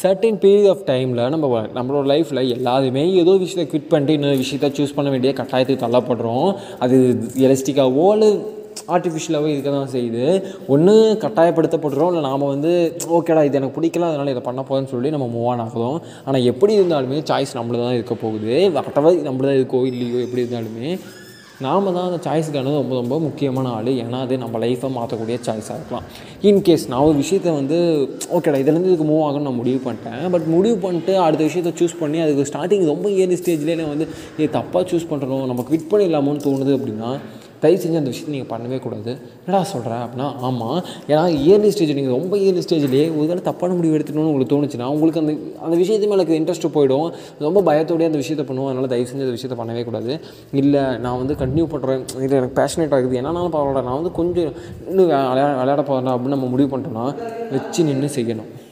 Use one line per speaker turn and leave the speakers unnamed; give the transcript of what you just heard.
Certain period of டைமில் நம்ம நம்மளோட லைஃப்பில் எல்லாருமே ஏதோ விஷயத்தை குவிட் பண்ணிட்டு இன்னொரு விஷயத்த சூஸ் பண்ண வேண்டிய கட்டாயத்துக்கு தள்ளப்படுறோம். அது ரியலிஸ்டிக்காவோ இல்லை ஆர்டிஃபிஷியலாகவோ இருக்க தான் செய்யுது. ஒன்று கட்டாயப்படுத்தப்படுறோம். இல்லை நாம் வந்து ஓகேடா இது எனக்கு பிடிக்கல அதனால் இதை பண்ண போதுன்னு சொல்லி நம்ம மூவ் ஆன் ஆகிறோம். ஆனால் எப்படி இருந்தாலுமே சாய்ஸ் நம்மள தான் இருக்க போகுது. வட்டவர் நம்மள தான் இருக்கோ இல்லையோ எப்படி இருந்தாலுமே நாம் தான் அந்த சாய்ஸுக்கானது ரொம்ப ரொம்ப முக்கியமான ஆள். ஏன்னா அது நம்ம லைஃப்பை மாற்றக்கூடிய சாய்ஸாக இருக்கலாம். இன்கேஸ் நான் ஒரு விஷயத்தை வந்து ஓகேடா இதுலேருந்து இதுக்கு மூவ் ஆகணும்னு நான் முடிவு பண்ணிட்டேன். பட் முடிவு பண்ணிட்டு அடுத்த விஷயத்தை சூஸ் பண்ணி அதுக்கு ஸ்டார்டிங் ரொம்ப ஏர்லி ஸ்டேஜ்லேயே வந்து இது தப்பாக சூஸ் பண்ணுறோம் நம்ம குவிட் பண்ணிடலாமோன்னு தோணுது அப்படின்னா தயவு செஞ்சு அந்த விஷயத்தை நீங்கள் பண்ணவே கூடாது. என்னடா சொல்கிறேன் அப்படின்னா ஆமாம் ஏன்னா இயர்லி ஸ்டேஜ் நீங்கள் ரொம்ப இயர்லி ஸ்டேஜ்லேயே ஒரு வேளை தப்பான முடிவு எடுத்துக்கணும்னு உங்களுக்கு தோணுச்சுன்னா உங்களுக்கு அந்த அந்த விஷயத்து மேலே இன்ட்ரெஸ்ட் போயிடும். ரொம்ப பயத்தோடய அந்த விஷயத்தை பண்ணுவோம். அதனால் தயவு செஞ்சு அந்த விஷயத்தை பண்ணவே கூடாது. இல்லை நான் வந்து கண்டினியூ பண்ணுறேன் இது எனக்கு பேஷனேட் ஆகுது. என்னன்னாலும் பரவாயில்ல. நான் வந்து கொஞ்சம் இன்னும் விளையாட விளையாட போகிறேன் அப்படின்னு நம்ம முடிவு பண்ணிட்டோம்னா வச்சு நின்று செய்யணும்.